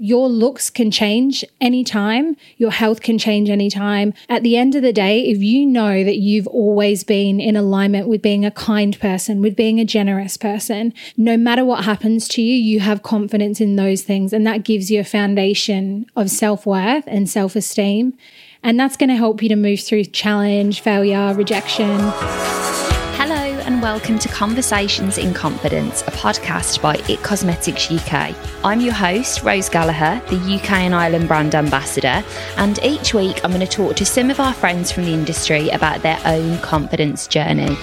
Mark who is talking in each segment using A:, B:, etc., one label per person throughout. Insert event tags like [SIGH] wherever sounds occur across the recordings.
A: your looks can change anytime, your health can change anytime. At the end of the day, if you know that you've always been in alignment with being a kind person, with being a generous person, no matter what happens to you, you have confidence in those things. And that gives you a foundation of self worth and self esteem. And that's going to help you to move through challenge, failure, rejection
B: and welcome to Conversations in Confidence, a podcast by It Cosmetics UK. I'm your host, Rose Gallagher, the UK and Ireland brand ambassador, and each week I'm going to talk to some of our friends from the industry about their own confidence journey.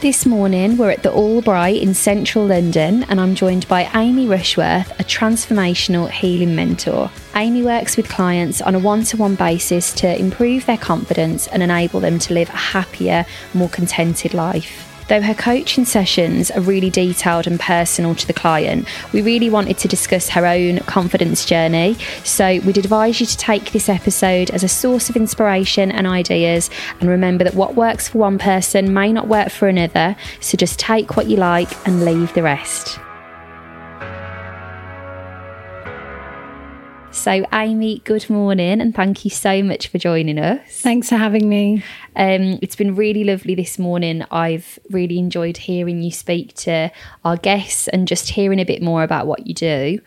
B: This morning, we're at the Allbright in central London, and I'm joined by Amy Rushworth, a transformational healing mentor. Amy works with clients on a one to one basis to improve their confidence and enable them to live a happier, more contented life. Though her coaching sessions are really detailed and personal to the client, we really wanted to discuss her own confidence journey. So we'd advise you to take this episode as a source of inspiration and ideas. And remember that what works for one person may not work for another. So just take what you like and leave the rest. So, Amy, good morning, and thank you so much for joining us.
A: Thanks for having me.
B: Um, it's been really lovely this morning. I've really enjoyed hearing you speak to our guests and just hearing a bit more about what you do.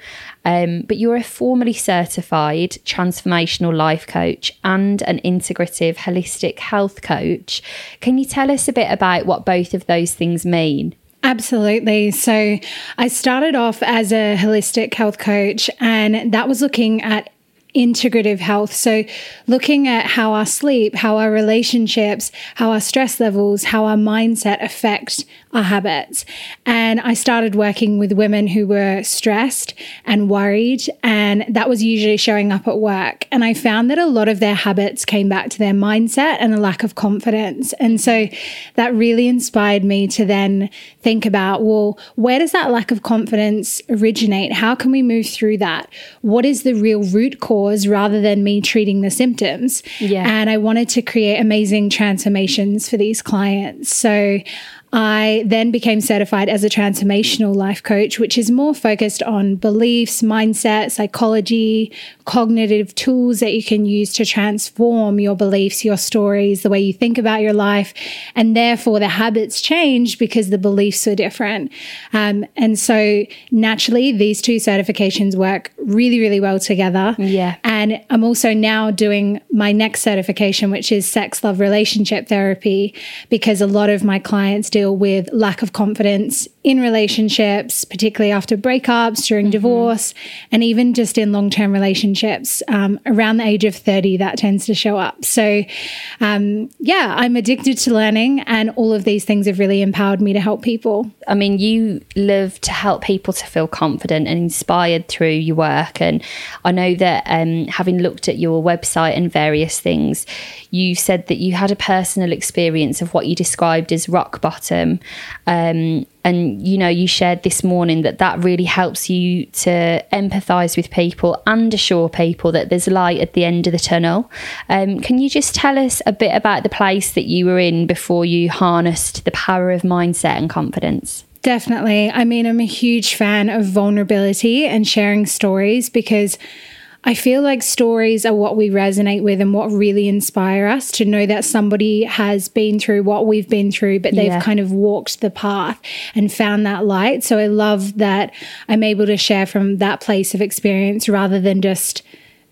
B: Um, but you're a formally certified transformational life coach and an integrative holistic health coach. Can you tell us a bit about what both of those things mean?
A: Absolutely. So I started off as a holistic health coach, and that was looking at integrative health. So, looking at how our sleep, how our relationships, how our stress levels, how our mindset affect our habits. And I started working with women who were stressed and worried, and that was usually showing up at work. And I found that a lot of their habits came back to their mindset and a lack of confidence. And so that really inspired me to then think about well, where does that lack of confidence originate? How can we move through that? What is the real root cause rather than me treating the symptoms? Yeah. And I wanted to create amazing transformations for these clients. So I then became certified as a transformational life coach, which is more focused on beliefs, mindset, psychology, cognitive tools that you can use to transform your beliefs, your stories, the way you think about your life. And therefore, the habits change because the beliefs are different. Um, and so, naturally, these two certifications work really, really well together.
B: Yeah.
A: And I'm also now doing my next certification, which is sex, love, relationship therapy, because a lot of my clients do deal with lack of confidence in relationships, particularly after breakups, during mm-hmm. divorce, and even just in long term relationships. Um, around the age of 30, that tends to show up. So, um, yeah, I'm addicted to learning, and all of these things have really empowered me to help people.
B: I mean, you live to help people to feel confident and inspired through your work. And I know that um, having looked at your website and various things, you said that you had a personal experience of what you described as rock bottom. And you know you shared this morning that that really helps you to empathize with people and assure people that there's light at the end of the tunnel. Um, can you just tell us a bit about the place that you were in before you harnessed the power of mindset and confidence?
A: Definitely. I mean i'm a huge fan of vulnerability and sharing stories because I feel like stories are what we resonate with and what really inspire us to know that somebody has been through what we've been through, but they've yeah. kind of walked the path and found that light. So I love that I'm able to share from that place of experience rather than just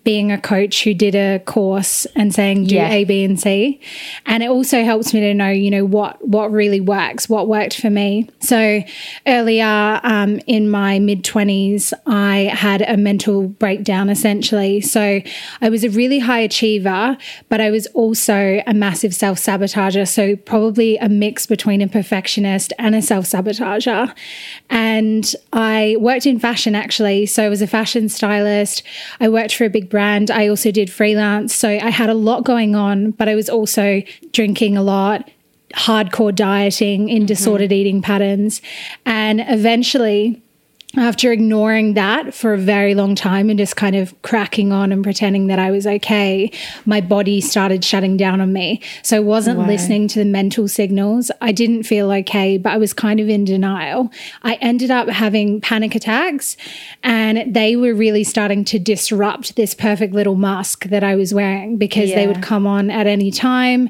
A: being a coach who did a course and saying do yeah. A, B, and C. And it also helps me to know, you know, what what really works, what worked for me. So earlier um, in my mid twenties, I had a mental breakdown essentially. So I was a really high achiever, but I was also a massive self sabotager. So probably a mix between a perfectionist and a self sabotager. And I worked in fashion actually. So I was a fashion stylist. I worked for a big brand. I also did freelance. So I had a lot going on, but I was also drinking a lot, hardcore dieting in mm-hmm. disordered eating patterns. And eventually, after ignoring that for a very long time and just kind of cracking on and pretending that I was okay, my body started shutting down on me. So I wasn't wow. listening to the mental signals. I didn't feel okay, but I was kind of in denial. I ended up having panic attacks and they were really starting to disrupt this perfect little mask that I was wearing because yeah. they would come on at any time.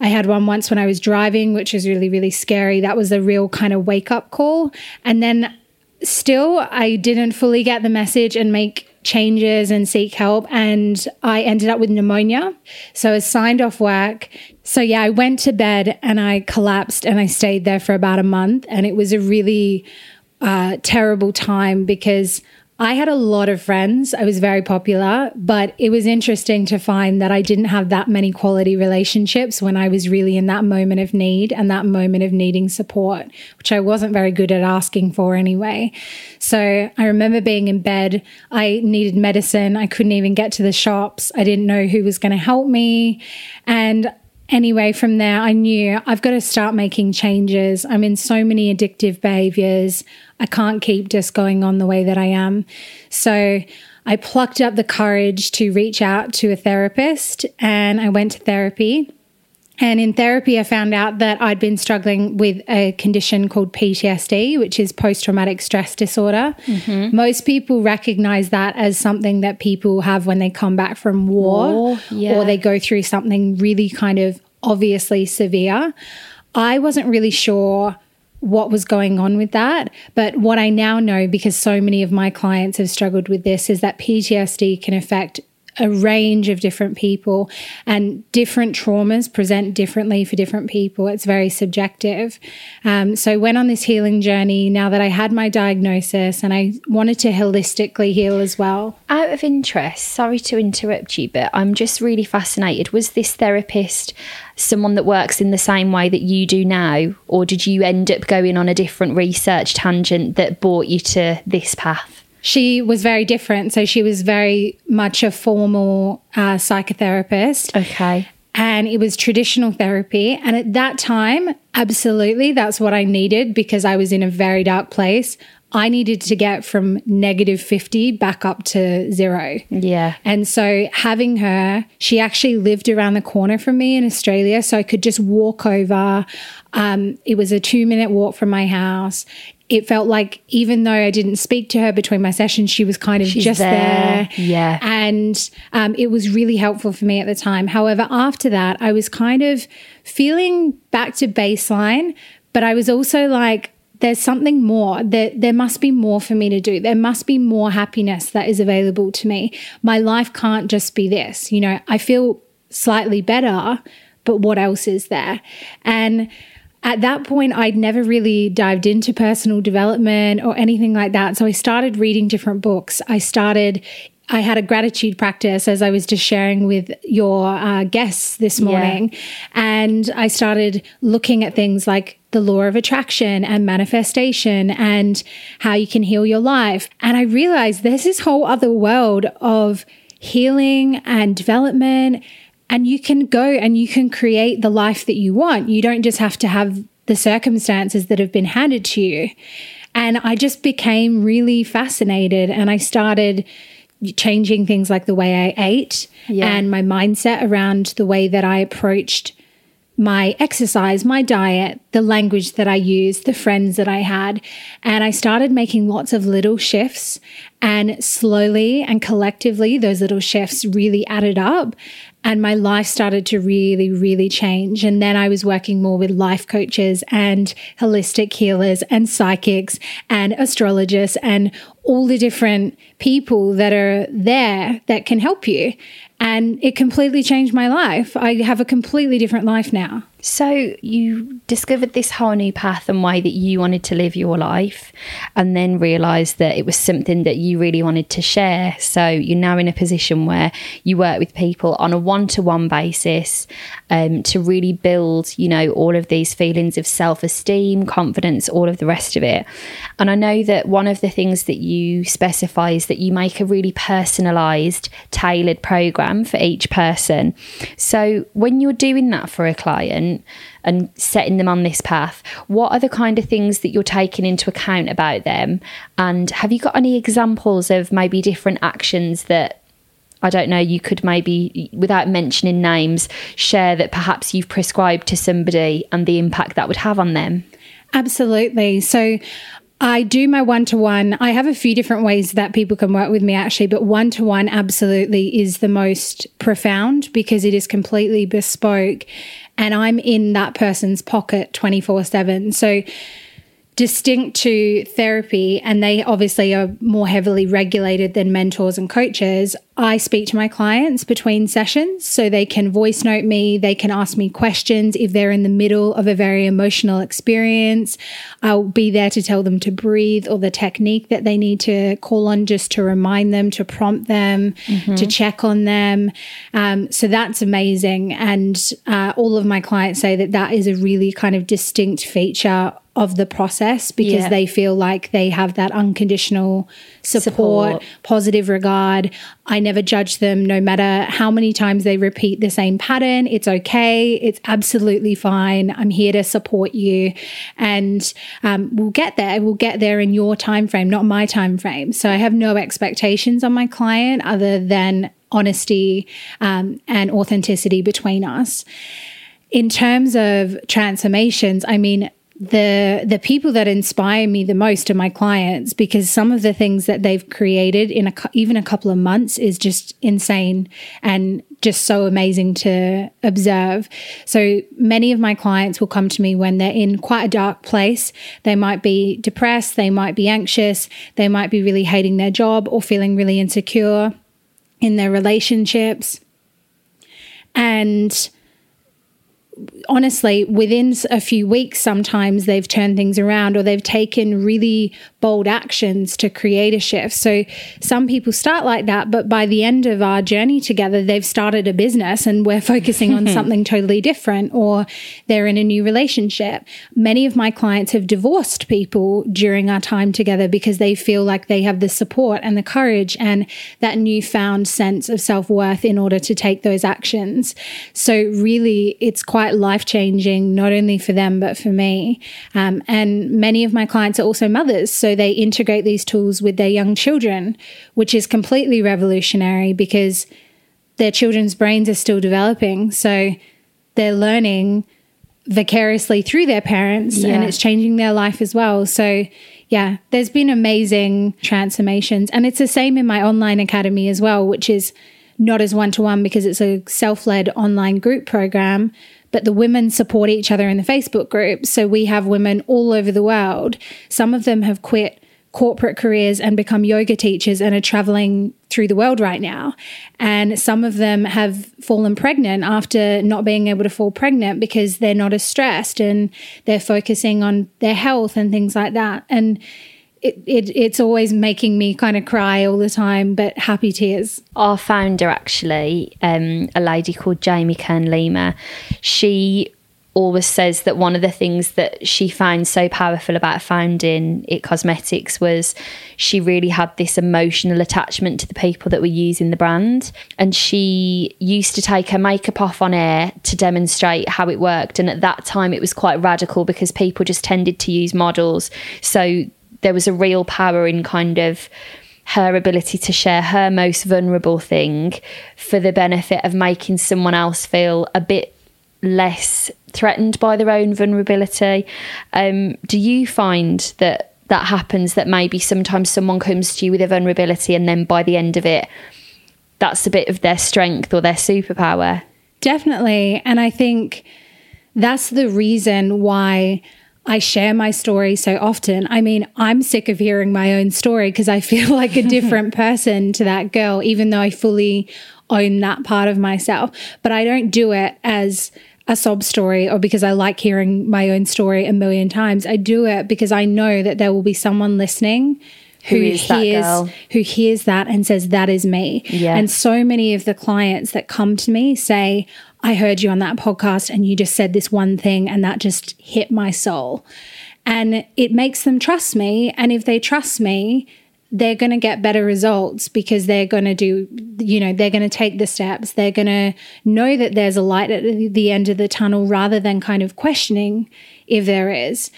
A: I had one once when I was driving, which was really, really scary. That was a real kind of wake up call. And then still, I didn't fully get the message and make changes and seek help. And I ended up with pneumonia. So I was signed off work. So, yeah, I went to bed and I collapsed and I stayed there for about a month. And it was a really uh, terrible time because I had a lot of friends. I was very popular, but it was interesting to find that I didn't have that many quality relationships when I was really in that moment of need and that moment of needing support, which I wasn't very good at asking for anyway. So I remember being in bed. I needed medicine. I couldn't even get to the shops. I didn't know who was going to help me. And anyway, from there, I knew I've got to start making changes. I'm in so many addictive behaviors. I can't keep just going on the way that I am. So I plucked up the courage to reach out to a therapist and I went to therapy. And in therapy, I found out that I'd been struggling with a condition called PTSD, which is post traumatic stress disorder. Mm-hmm. Most people recognize that as something that people have when they come back from war, war yeah. or they go through something really kind of obviously severe. I wasn't really sure what was going on with that. But what I now know, because so many of my clients have struggled with this, is that PTSD can affect a range of different people and different traumas present differently for different people. It's very subjective. Um, so went on this healing journey now that I had my diagnosis and I wanted to holistically heal as well.
B: Out of interest, sorry to interrupt you, but I'm just really fascinated. Was this therapist someone that works in the same way that you do now, or did you end up going on a different research tangent that brought you to this path?
A: She was very different. So she was very much a formal uh, psychotherapist.
B: Okay.
A: And it was traditional therapy. And at that time, absolutely, that's what I needed because I was in a very dark place. I needed to get from negative 50 back up to zero.
B: Yeah.
A: And so having her, she actually lived around the corner from me in Australia. So I could just walk over. Um, it was a two minute walk from my house it felt like even though I didn't speak to her between my sessions, she was kind of She's just there. there.
B: Yeah.
A: And um, it was really helpful for me at the time. However, after that, I was kind of feeling back to baseline, but I was also like, there's something more. There, there must be more for me to do. There must be more happiness that is available to me. My life can't just be this. You know, I feel slightly better, but what else is there? And at that point, I'd never really dived into personal development or anything like that. So I started reading different books. I started I had a gratitude practice as I was just sharing with your uh, guests this morning. Yeah. And I started looking at things like the law of attraction and manifestation and how you can heal your life. And I realized there's this whole other world of healing and development and you can go and you can create the life that you want. You don't just have to have the circumstances that have been handed to you. And I just became really fascinated and I started changing things like the way I ate yeah. and my mindset around the way that I approached my exercise, my diet, the language that I used, the friends that I had. And I started making lots of little shifts. And slowly and collectively, those little shifts really added up and my life started to really, really change. And then I was working more with life coaches and holistic healers and psychics and astrologists and all the different people that are there that can help you. And it completely changed my life. I have a completely different life now.
B: So you discovered this whole new path and way that you wanted to live your life, and then realised that it was something that you really wanted to share. So you're now in a position where you work with people on a one-to-one basis um, to really build, you know, all of these feelings of self-esteem, confidence, all of the rest of it. And I know that one of the things that you specify is that you make a really personalised, tailored program for each person. So when you're doing that for a client client and setting them on this path, what are the kind of things that you're taking into account about them? And have you got any examples of maybe different actions that I don't know, you could maybe, without mentioning names, share that perhaps you've prescribed to somebody and the impact that would have on them?
A: Absolutely. So, I do my one to one. I have a few different ways that people can work with me actually, but one to one absolutely is the most profound because it is completely bespoke and I'm in that person's pocket 24 7. So, distinct to therapy, and they obviously are more heavily regulated than mentors and coaches, I speak to my clients between sessions so they can voice note me, they can ask me questions if they're in the middle of a very emotional experience. I'll be there to tell them to breathe or the technique that they need to call on just to remind them, to prompt them, mm-hmm. to check on them. Um, so that's amazing. And uh, all of my clients say that that is a really kind of distinct feature of the process because yeah. they feel like they have that unconditional support, support, positive regard. I never judge them no matter how many times they repeat the same pattern. It's okay. It's absolutely fine. I'm here to support you. And um, we'll get there. We'll get there in your time frame, not my time frame. So I have no expectations on my client other than honesty um, and authenticity between us. In terms of transformations, I mean, the the people that inspire me the most are my clients because some of the things that they've created in a, even a couple of months is just insane and just so amazing to observe. So many of my clients will come to me when they're in quite a dark place. They might be depressed, they might be anxious, they might be really hating their job or feeling really insecure in their relationships. And honestly, within a few weeks, sometimes they've turned things around or they've taken really bold actions to create a shift. So some people start like that, but by the end of our journey together, they've started a business and we're focusing on [LAUGHS] something totally different or they're in a new relationship. Many of my clients have divorced people during our time together because they feel like they have the support and the courage and that newfound sense of self worth in order to take those actions. So really, it's quite life changing, not only for them, but for me. Um, and many of my clients are also mothers. So so they integrate these tools with their young children, which is completely revolutionary because their children's brains are still developing. So they're learning vicariously through their parents yeah. and it's changing their life as well. So, yeah, there's been amazing transformations. And it's the same in my online academy as well, which is not as one to one because it's a self led online group program, but the women support each other in the Facebook group. So we have women all over the world. Some of them have quit corporate careers and become yoga teachers and are traveling through the world right now. And some of them have fallen pregnant after not being able to fall pregnant because they're not as stressed and they're focusing on their health and things like that. And it, it, it's always making me kind of cry all the time, but happy tears.
B: Our founder, actually, um, a lady called Jamie Kern Lima, she always says that one of the things that she found so powerful about founding It Cosmetics was she really had this emotional attachment to the people that were using the brand. And she used to take her makeup off on air to demonstrate how it worked. And at that time, it was quite radical because people just tended to use models. So there was a real power in kind of her ability to share her most vulnerable thing for the benefit of making someone else feel a bit less threatened by their own vulnerability. Um, do you find that that happens that maybe sometimes someone comes to you with a vulnerability and then by the end of it, that's a bit of their strength or their superpower?
A: Definitely. And I think that's the reason why I share my story so often. I mean, I'm sick of hearing my own story because I feel [LAUGHS] like a different person to that girl, even though I fully own that part of myself. But I don't do it as a sob story or because I like hearing my own story a million times. I do it because I know that there will be someone listening who, who hears who hears that and says that is me. Yeah. And so many of the clients that come to me say, I heard you on that podcast and you just said this one thing and that just hit my soul. And it makes them trust me. And if they trust me, they're going to get better results because they're going to do, you know, they're going to take the steps. They're going to know that there's a light at the end of the tunnel rather than kind of questioning if there is.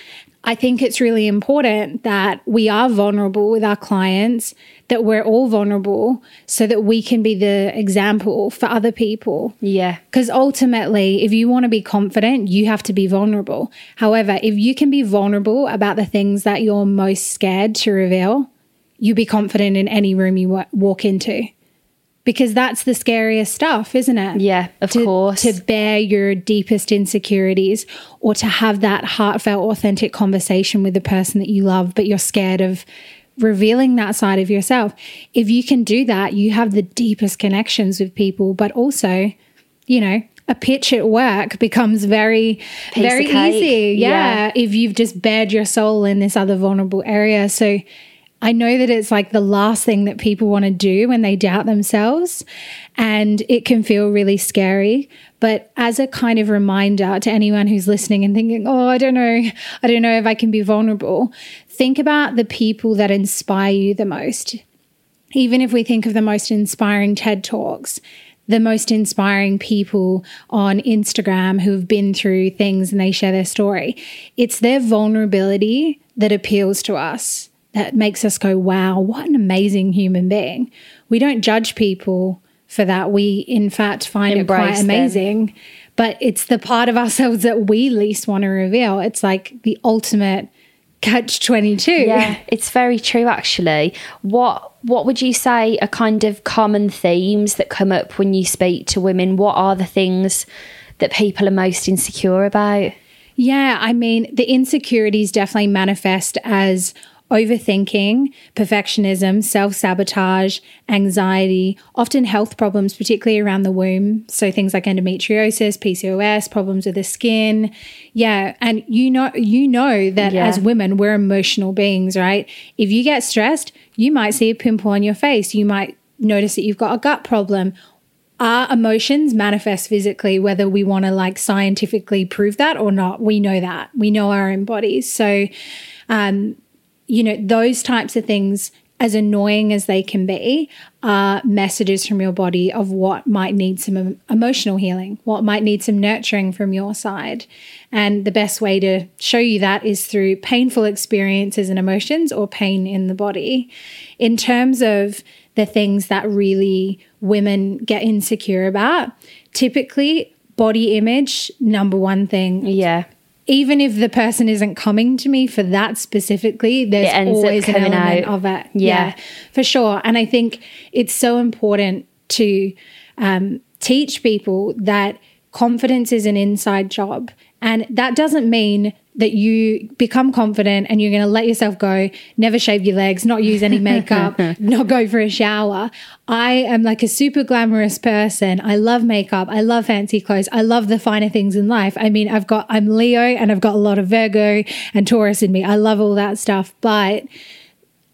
A: I think it's really important that we are vulnerable with our clients, that we're all vulnerable so that we can be the example for other people.
B: Yeah.
A: Because ultimately, if you want to be confident, you have to be vulnerable. However, if you can be vulnerable about the things that you're most scared to reveal, you'll be confident in any room you wa- walk into. Because that's the scariest stuff, isn't it?
B: Yeah, of
A: to,
B: course.
A: To bear your deepest insecurities or to have that heartfelt, authentic conversation with the person that you love, but you're scared of revealing that side of yourself. If you can do that, you have the deepest connections with people, but also, you know, a pitch at work becomes very,
B: Piece
A: very easy. Yeah,
B: Yeah.
A: If you've just bared your soul in this other vulnerable area. So I know that it's like the last thing that people want to do when they doubt themselves. And it can feel really scary. But as a kind of reminder to anyone who's listening and thinking, oh, I don't know, I don't know if I can be vulnerable, think about the people that inspire you the most. Even if we think of the most inspiring TED Talks, the most inspiring people on Instagram who've been through things and they share their story, it's their vulnerability that appeals to us that makes us go, wow, what an amazing human being. We don't judge people for that. We, in fact, find it
B: Embrace
A: quite
B: them.
A: amazing. But it's the part of ourselves that we least want to reveal. It's like the ultimate catch 22.
B: Yeah, [LAUGHS] it's very true actually. What what would you say are kind of common themes that come up when you speak to women? What are the things that people are most insecure about?
A: Yeah, I mean, the insecurities definitely manifest as overthinking, perfectionism, self sabotage, anxiety, often health problems, particularly around the womb. So things like endometriosis, PCOS, problems with the skin. Yeah, and you know, you know that
B: Yeah.
A: as women, we're emotional beings, right? If you get stressed, you might see a pimple on your face. You might notice that you've got a gut problem our emotions manifest physically, whether we want to like scientifically prove that or not. We know that. We know our own bodies. So, um, you know, those types of things, as annoying as they can be, are messages from your body of what might need some emotional healing, what might need some nurturing from your side. And the best way to show you that is through painful experiences and emotions or pain in the body. In terms of the things that really women get insecure about, typically body image, number one thing
B: Yeah.
A: Even if the person isn't coming to me for that specifically, there's
B: It ends up
A: always an
B: coming
A: element
B: out.
A: of it.
B: Yeah.
A: for sure. And I think it's so important to um, teach people that confidence is an inside job. And that doesn't mean that you become confident and you're going to let yourself go, never shave your legs, not use any makeup, [LAUGHS] not go for a shower. I am like a super glamorous person. I love makeup. I love fancy clothes. I love the finer things in life. I mean, I've got, I'm Leo and I've got a lot of Virgo and Taurus in me. I love all that stuff. But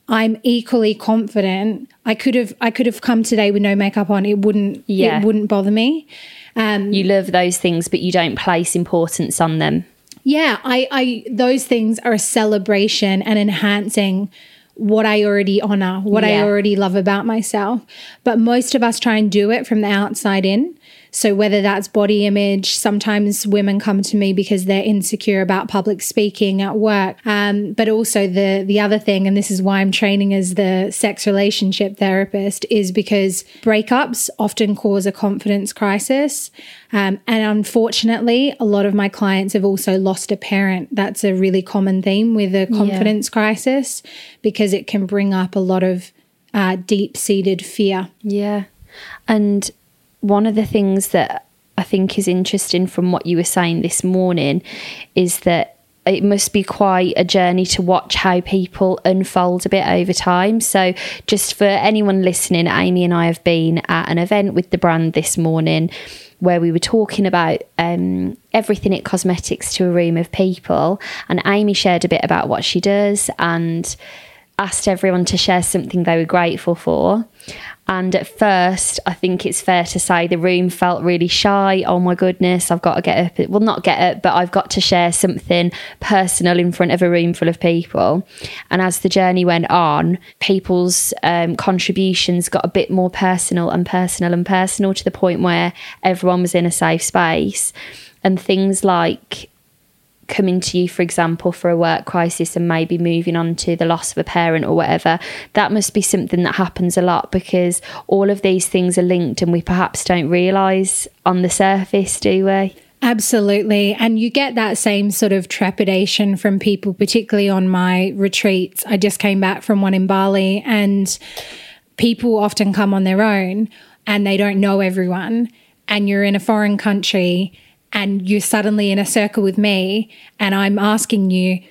A: I'm equally confident. I could have I could have come today with no makeup on. It wouldn't
B: Yeah.
A: it wouldn't bother me. Um,
B: You love those things, but you don't place importance on them.
A: Yeah, I, I those things are a celebration and enhancing what I already honor, what I already love about myself. But most of us try and do it from the outside in. So whether that's body image, sometimes women come to me because they're insecure about public speaking at work. Um, but also the the other thing, and this is why I'm training as the sex relationship therapist, is because breakups often cause a confidence crisis. Um, and unfortunately, a lot of my clients have also lost a parent. That's a really common theme with a confidence crisis because it can bring up a lot of uh, deep seated fear.
B: Yeah. And one of the things that I think is interesting from what you were saying this morning is that it must be quite a journey to watch how people unfold a bit over time. So, just for anyone listening, Amy and I have been at an event with the brand this morning where we were talking about um, everything It Cosmetics to a room of people. And Amy shared a bit about what she does and asked everyone to share something they were grateful for. And at first, I think it's fair to say the room felt really shy. Oh my goodness, I've got to get up. Well, not get up, but I've got to share something personal in front of a room full of people. And as the journey went on, people's um, contributions got a bit more personal and personal and personal to the point where everyone was in a safe space. And things like coming to you, for example, for a work crisis and maybe moving on to the loss of a parent or whatever, that must be something that happens a lot because all of these things are linked and we perhaps don't realise on the surface, do we?
A: Absolutely. And you get that same sort of trepidation from people, particularly on my retreats. I just came back from one in Bali, and people often come on their own and they don't know everyone. And you're in a foreign country and you're suddenly in a circle with me and I'm asking you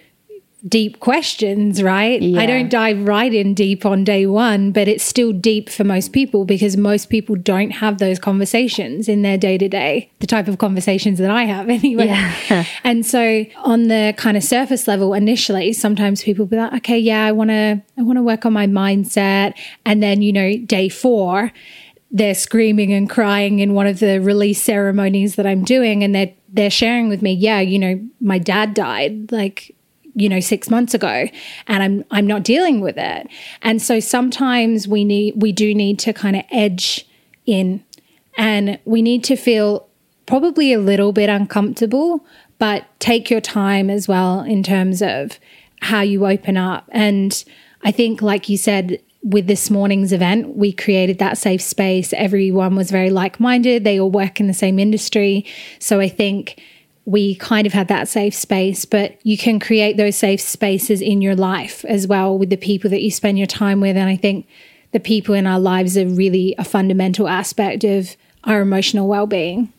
A: deep questions, right? Yeah. I don't dive right in deep on day one, but it's still deep for most people because most people don't have those conversations in their day to day, the type of conversations that I have [LAUGHS] anyway. Yeah. [LAUGHS] and so on the kind of surface level initially, sometimes people be like, okay, yeah, I want to, I want to work on my mindset. And then, you know, day four, they're screaming and crying in one of the release ceremonies that I'm doing and they're they're sharing with me, yeah, you know, my dad died like you know 6 months ago and I'm I'm not dealing with it. And so sometimes we need we do need to kind of edge in and we need to feel probably a little bit uncomfortable, but take your time as well in terms of how you open up and I think like you said with this morning's event, we created that safe space. Everyone was very like minded, they all work in the same industry. So I think we kind of had that safe space, but you can create those safe spaces in your life as well with the people that you spend your time with. And I think the people in our lives are really a fundamental aspect of our emotional well being.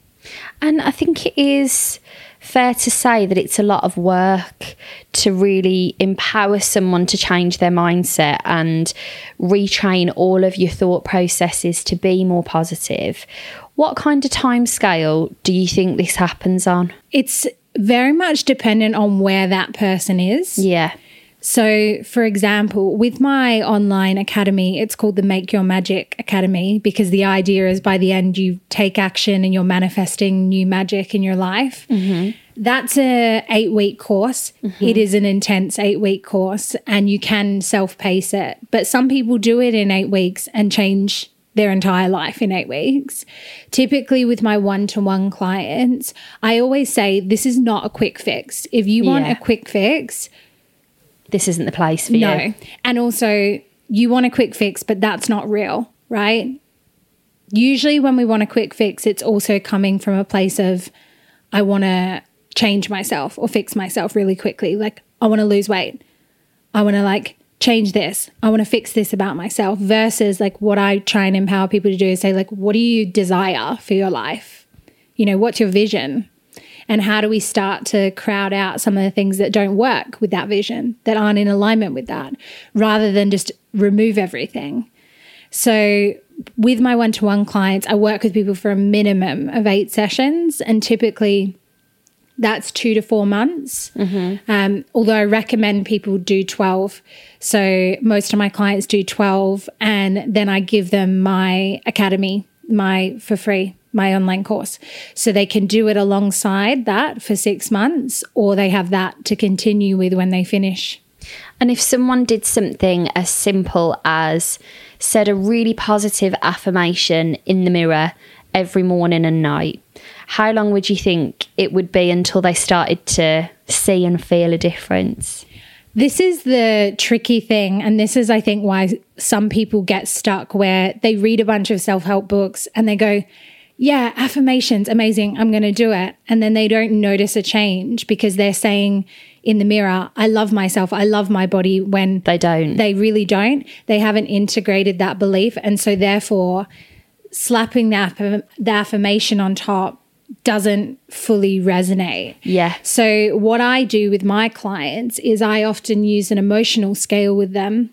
B: And I think it is fair to say that it's a lot of work to really empower someone to change their mindset and retrain all of your thought processes to be more positive. What kind of time scale do you think this happens on?
A: It's very much dependent on where that person is.
B: Yeah.
A: So, for example, with my online academy, it's called the Make Your Magic Academy because the idea is by the end you take action and you're manifesting new magic in your life. Mm-hmm. That's a eight week course. Mm-hmm. It is an intense eight week course, and you can self pace it. But some people do it in eight weeks and change their entire life in eight weeks. Typically, with my one to one clients, I always say this is not a quick fix. If you want yeah. a quick fix,
B: this isn't the place for you. no. you.
A: And also, you want a quick fix, but that's not real, right? Usually, when we want a quick fix, it's also coming from a place of, I want to change myself or fix myself really quickly. Like, I want to lose weight. I want to like change this. I want to fix this about myself versus like what I try and empower people to do is say, like, what do you desire for your life? You know, what's your vision? And how do we start to crowd out some of the things that don't work with that vision, that aren't in alignment with that, rather than just remove everything? So, with my one to one clients, I work with people for a minimum of eight sessions, and typically that's two to four months. Mm-hmm. Um, although I recommend people do 12. So, most of my clients do 12, and then I give them my academy, my for free my online course. So they can do it alongside that for six months, or they have that to continue with when they finish.
B: And if someone did something as simple as said a really positive affirmation in the mirror every morning and night, how long would you think it would be until they started to see and feel a difference?
A: This is the tricky thing. And this is, I think, why some people get stuck where they read a bunch of self help books and they go, yeah, affirmations, amazing. I'm going to do it. And then they don't notice a change because they're saying in the mirror, I love myself. I love my body when
B: they don't.
A: They really don't. They haven't integrated that belief. And so, therefore, slapping the, the affirmation on top doesn't fully resonate.
B: Yeah.
A: So, what I do with my clients is I often use an emotional scale with them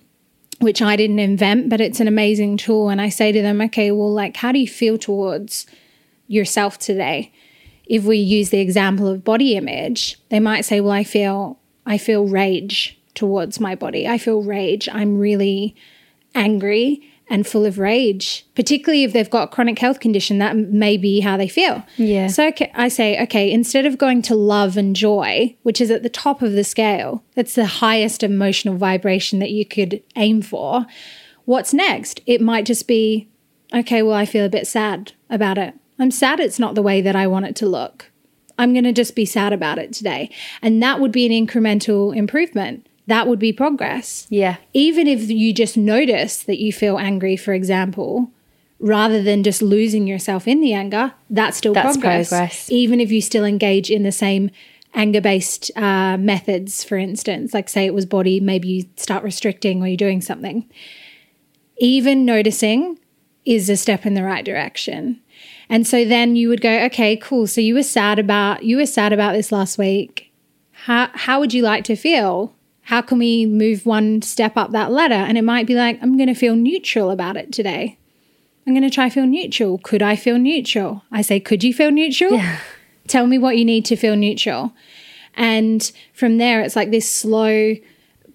A: which I didn't invent, but it's an amazing tool. And I say to them, okay, well, like, how do you feel towards yourself today? If we use the example of body image, they might say, well, I feel, I feel rage towards my body. I feel rage. I'm really angry and full of rage, particularly if they've got a chronic health condition, that may be how they feel.
B: Yeah.
A: So I say, okay, instead of going to love and joy, which is at the top of the scale, that's the highest emotional vibration that you could aim for. What's next? It might just be, okay, well, I feel a bit sad about it. I'm sad it's not the way that I want it to look. I'm going to just be sad about it today. And that would be an incremental improvement that would be progress.
B: Yeah.
A: Even if you just notice that you feel angry, for example, rather than just losing yourself in the anger, that's still
B: That's
A: progress.
B: progress.
A: Even if you still engage in the same anger based uh, methods, for instance, like say it was body, maybe you start restricting or you're doing something. Even noticing is a step in the right direction. And so then you would go, okay, cool. So you were sad about you were sad about this last week. How how would you like to feel? How can we move one step up that ladder? And it might be like, I'm going to feel neutral about it today. I'm going to try feel neutral. Could I feel neutral? I say, could you feel neutral?
B: Yeah.
A: Tell me what you need to feel neutral. And from there, it's like this slow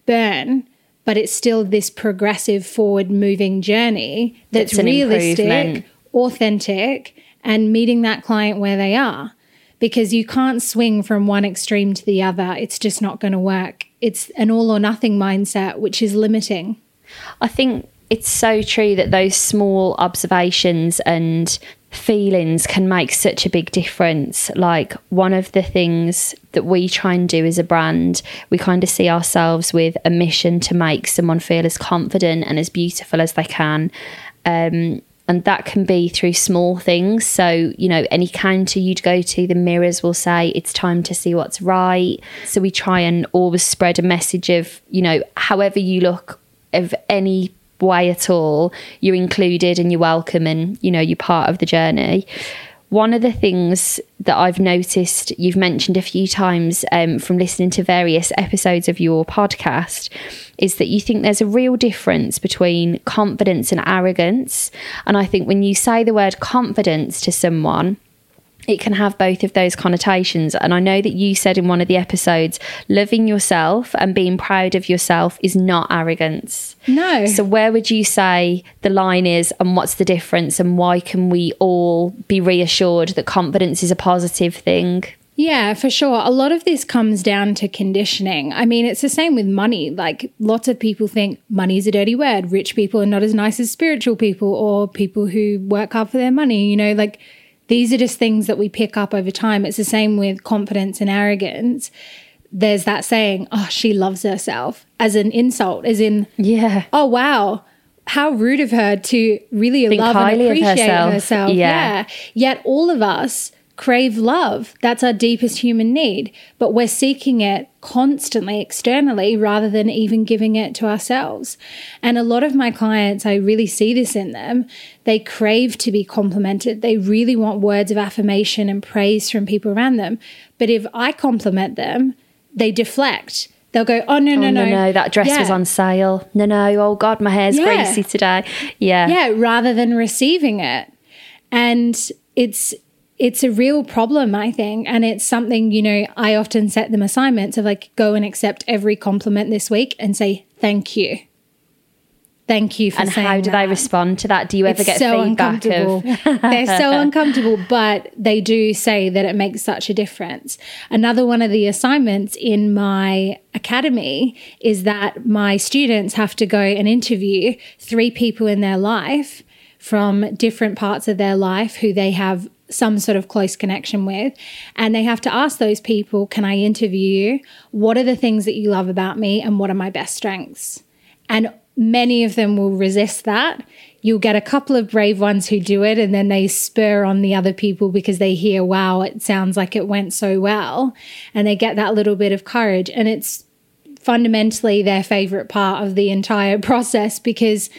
A: burn, but it's still this progressive, forward moving journey that's realistic, authentic, and meeting that client where they are. Because you can't swing from one extreme to the other. It's just not going to work. It's an all or nothing mindset, which is limiting.
B: I think it's so true that those small observations and feelings can make such a big difference. Like one of the things that we try and do as a brand, we kind of see ourselves with a mission to make someone feel as confident and as beautiful as they can. Um, and that can be through small things. So, you know, any counter you'd go to, the mirrors will say it's time to see what's right. So, we try and always spread a message of, you know, however you look, of any way at all, you're included and you're welcome and, you know, you're part of the journey. One of the things that I've noticed you've mentioned a few times um, from listening to various episodes of your podcast is that you think there's a real difference between confidence and arrogance. And I think when you say the word confidence to someone, it can have both of those connotations. And I know that you said in one of the episodes, loving yourself and being proud of yourself is not arrogance.
A: No.
B: So, where would you say the line is, and what's the difference, and why can we all be reassured that confidence is a positive thing?
A: Yeah, for sure. A lot of this comes down to conditioning. I mean, it's the same with money. Like, lots of people think money is a dirty word. Rich people are not as nice as spiritual people or people who work hard for their money. You know, like, these are just things that we pick up over time. It's the same with confidence and arrogance. There's that saying, oh, she loves herself as an insult, as in,
B: Yeah.
A: oh, wow. How rude of her to really
B: Think
A: love and appreciate
B: herself.
A: herself.
B: Yeah.
A: Yet all of us crave love. That's our deepest human need. But we're seeking it constantly externally rather than even giving it to ourselves. And a lot of my clients, I really see this in them. They crave to be complimented. They really want words of affirmation and praise from people around them. But if I compliment them, they deflect. They'll go, oh, no, oh, no,
B: Oh,
A: no.
B: no, no, that dress was on sale. No, no, oh God, my hair's
A: Yeah.
B: greasy today. Yeah.
A: yeah rather than receiving it and it's it's a real problem i think and it's something you know i often set them assignments of like go and accept every compliment this week and say thank you thank you for saying.
B: And how do they respond to that? Do you ever
A: It's
B: get
A: so
B: feedback
A: uncomfortable.
B: of [LAUGHS]
A: They're so uncomfortable, but they do say that it makes such a difference. Another one of the assignments in my academy is that my students have to go and interview three people in their life from different parts of their life who they have some sort of close connection with. And they have to ask those people, Can I interview you? What are the things that you love about me? And what are my best strengths? And many of them will resist that. You'll get a couple of brave ones who do it and then they spur on the other people because they hear, wow, it sounds like it went so well. And they get that little bit of courage. And it's fundamentally their favorite part of the entire [LAUGHS] process because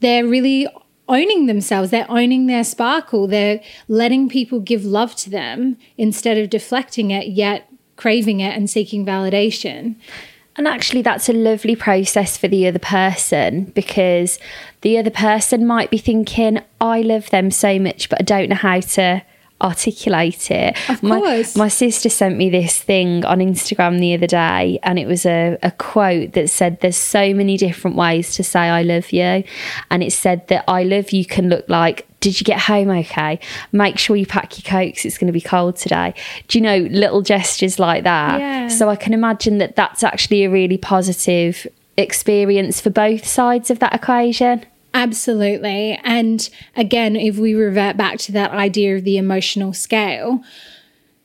A: they're really owning themselves. They're owning their sparkle. They're letting people give love to them instead of deflecting it, yet craving it and seeking validation.
B: And actually, that's a lovely process for the other person because the other person might be thinking, I love them so much, but I don't know how to articulate it.
A: Of
B: my,
A: course.
B: my sister sent me this thing on Instagram the other day, and it was a, a quote that said, There's so many different ways to say I love you. And it said that I love you can look like, Did you get home okay? Make sure you pack your coats, it's going to be cold today. Do you know little gestures like that?
A: Yeah.
B: So I can imagine that that's actually a really positive experience for both sides of that equation.
A: Absolutely. And again, if we revert back to that idea of the emotional scale,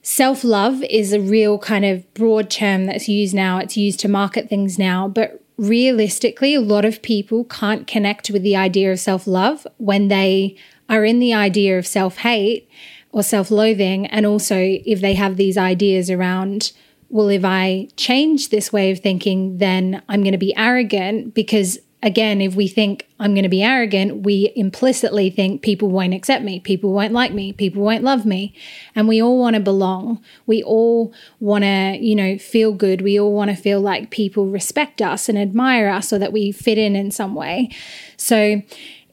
A: self love is a real kind of broad term that's used now. It's used to market things now. But realistically, a lot of people can't connect with the idea of self love when they are in the idea of self hate or self loathing. And also, if they have these ideas around, well, if I change this way of thinking, then I'm going to be arrogant because again, if we think I'm going to be arrogant, we implicitly think people won't accept me, people won't like me, people won't love me. And we all want to belong. We all want to, you know, feel good. We all want to feel like people respect us and admire us or that we fit in in some way. So,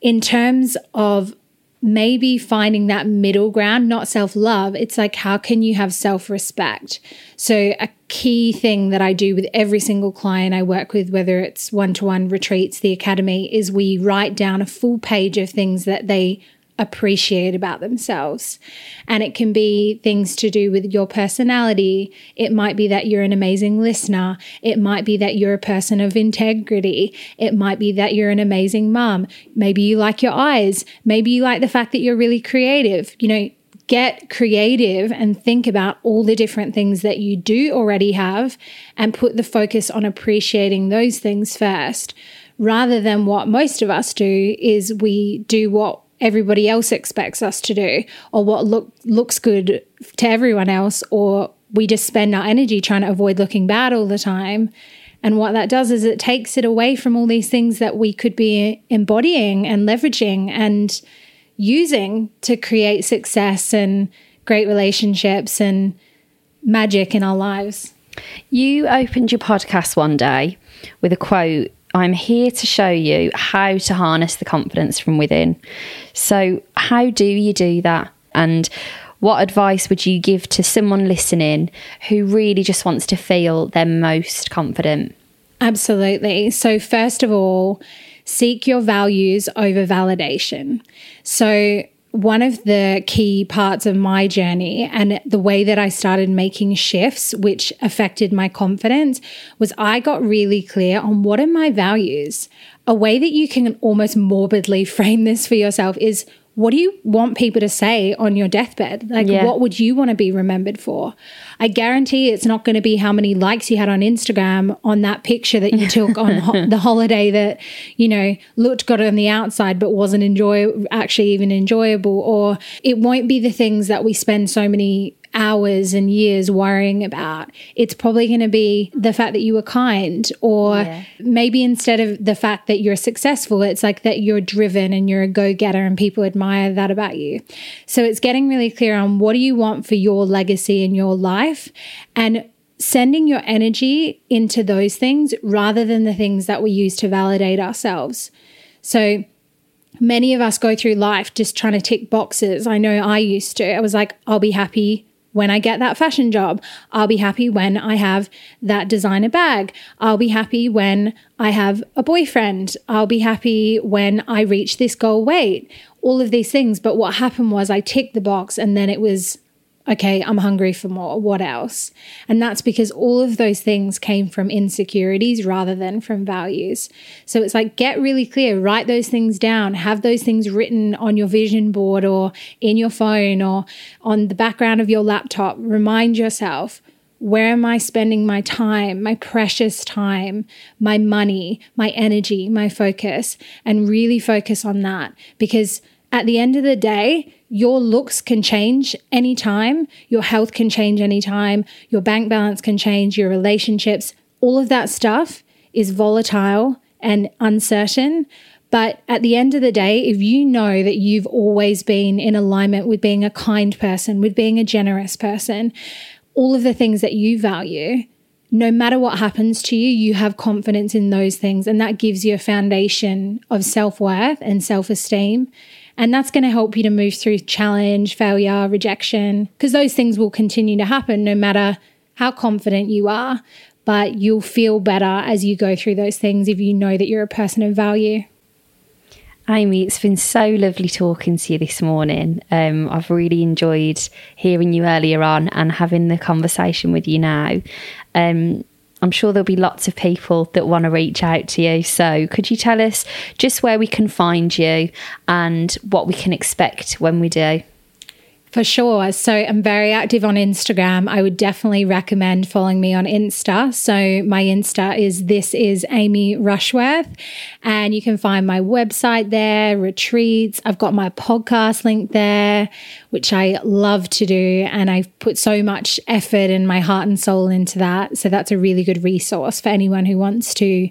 A: in terms of maybe finding that middle ground, not self love. It's like, how can you have self respect? So, a key thing that I do with every single client I work with, whether it's one to one retreats, the academy, is we write down a full page of things that they appreciate about themselves. And it can be things to do with your personality. It might be that you're an amazing listener. It might be that you're a person of integrity. It might be that you're an amazing mom. Maybe you like your eyes. Maybe you like the fact that you're really creative. You know, get creative and think about all the different things that you do already have and put the focus on appreciating those things first rather than what most of us do is we do what everybody else expects us to do or what look looks good to everyone else or we just spend our energy trying to avoid looking bad all the time and what that does is it takes it away from all these things that we could be embodying and leveraging and using to create success and great relationships and magic in our lives.
B: You opened your podcast one day with a quote I'm here to show you how to harness the confidence from within. So, how do you do that? And what advice would you give to someone listening who really just wants to feel their most confident?
A: Absolutely. So, first of all, seek your values over validation. So, one of the key parts of my journey and the way that I started making shifts, which affected my confidence, was I got really clear on what are my values. A way that you can almost morbidly [LAUGHS] frame this for yourself is what do you want people to say on your deathbed? Like,
B: Yeah.
A: what would you want to be remembered for? I guarantee it's not going to be how many likes you had on Instagram on that picture that you [LAUGHS] took on ho- the holiday that, you know, looked good on the outside but wasn't enjoy actually even enjoyable. Or it won't be the things that we spend so many hours and years worrying about. It's probably going to be the fact that you were kind, or
B: Yeah.
A: maybe instead of the fact that you're successful, it's like that you're driven and you're a go getter and people admire that about you. So it's getting really clear on what do you want for your legacy in your life and sending your energy into those things rather than the things that we use to validate ourselves. So many of us go through life just trying to tick boxes. I know I used to. I was like, I'll be happy when I get that fashion job. I'll be happy when I have that designer bag. I'll be happy when I have a boyfriend. I'll be happy when I reach this goal weight. All of these things. But what happened was I ticked the box and then it was okay, I'm hungry for more. What else? And that's because all of those things came from insecurities rather than from values. So it's like get really clear, write those things down, have those things written on your vision board or in your phone or on the background of your laptop. Remind yourself. Where am I spending my time, my precious time, my money, my energy, my focus, and really focus on that? Because at the end of the day, your looks can change anytime, your health can change anytime, your bank balance can change, your relationships, all of that stuff is volatile and uncertain. But at the end of the day, if you know that you've always been in alignment with being a kind person, with being a generous person, all of the things that you value, no matter what happens to you, you have confidence in those things. And that gives you a foundation of self worth and self esteem. And that's going to help you to move through challenge, failure, rejection, because those things will continue to happen no matter how confident you are. But you'll feel better as you go through those things if you know that you're a person of value.
B: Amy, it's been so lovely talking to you this morning. Um, I've really enjoyed hearing you earlier on and having the conversation with you now. Um, I'm sure there'll be lots of people that want to reach out to you. So, could you tell us just where we can find you and what we can expect when we do?
A: For sure. So I'm very active on Instagram. I would definitely recommend following me on Insta. So my Insta is this is Amy Rushworth. And you can find my website there, retreats. I've got my podcast link there, which I love to do. And I've put so much effort and my heart and soul into that. So that's a really good resource for anyone who wants to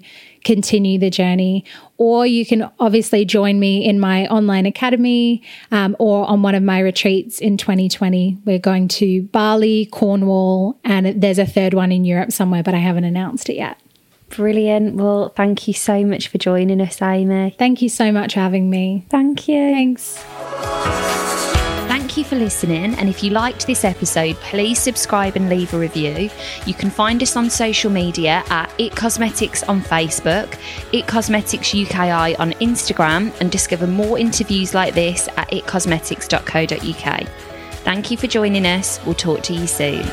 A: continue the journey. Or you can obviously join me in my online academy um, or on one of my retreats in 2020. We're going to Bali, Cornwall, and there's a third one in Europe somewhere, but I haven't announced it yet.
B: Brilliant. Well, thank you so much for joining us, Amy.
A: Thank you so much for having me.
B: Thank you.
A: Thanks.
B: Thank you for listening. And if you liked this episode, please subscribe and leave a review. You can find us on social media at It Cosmetics on Facebook, It Cosmetics UKI on Instagram, and discover more interviews like this at itcosmetics.co.uk. Thank you for joining us. We'll talk to you soon.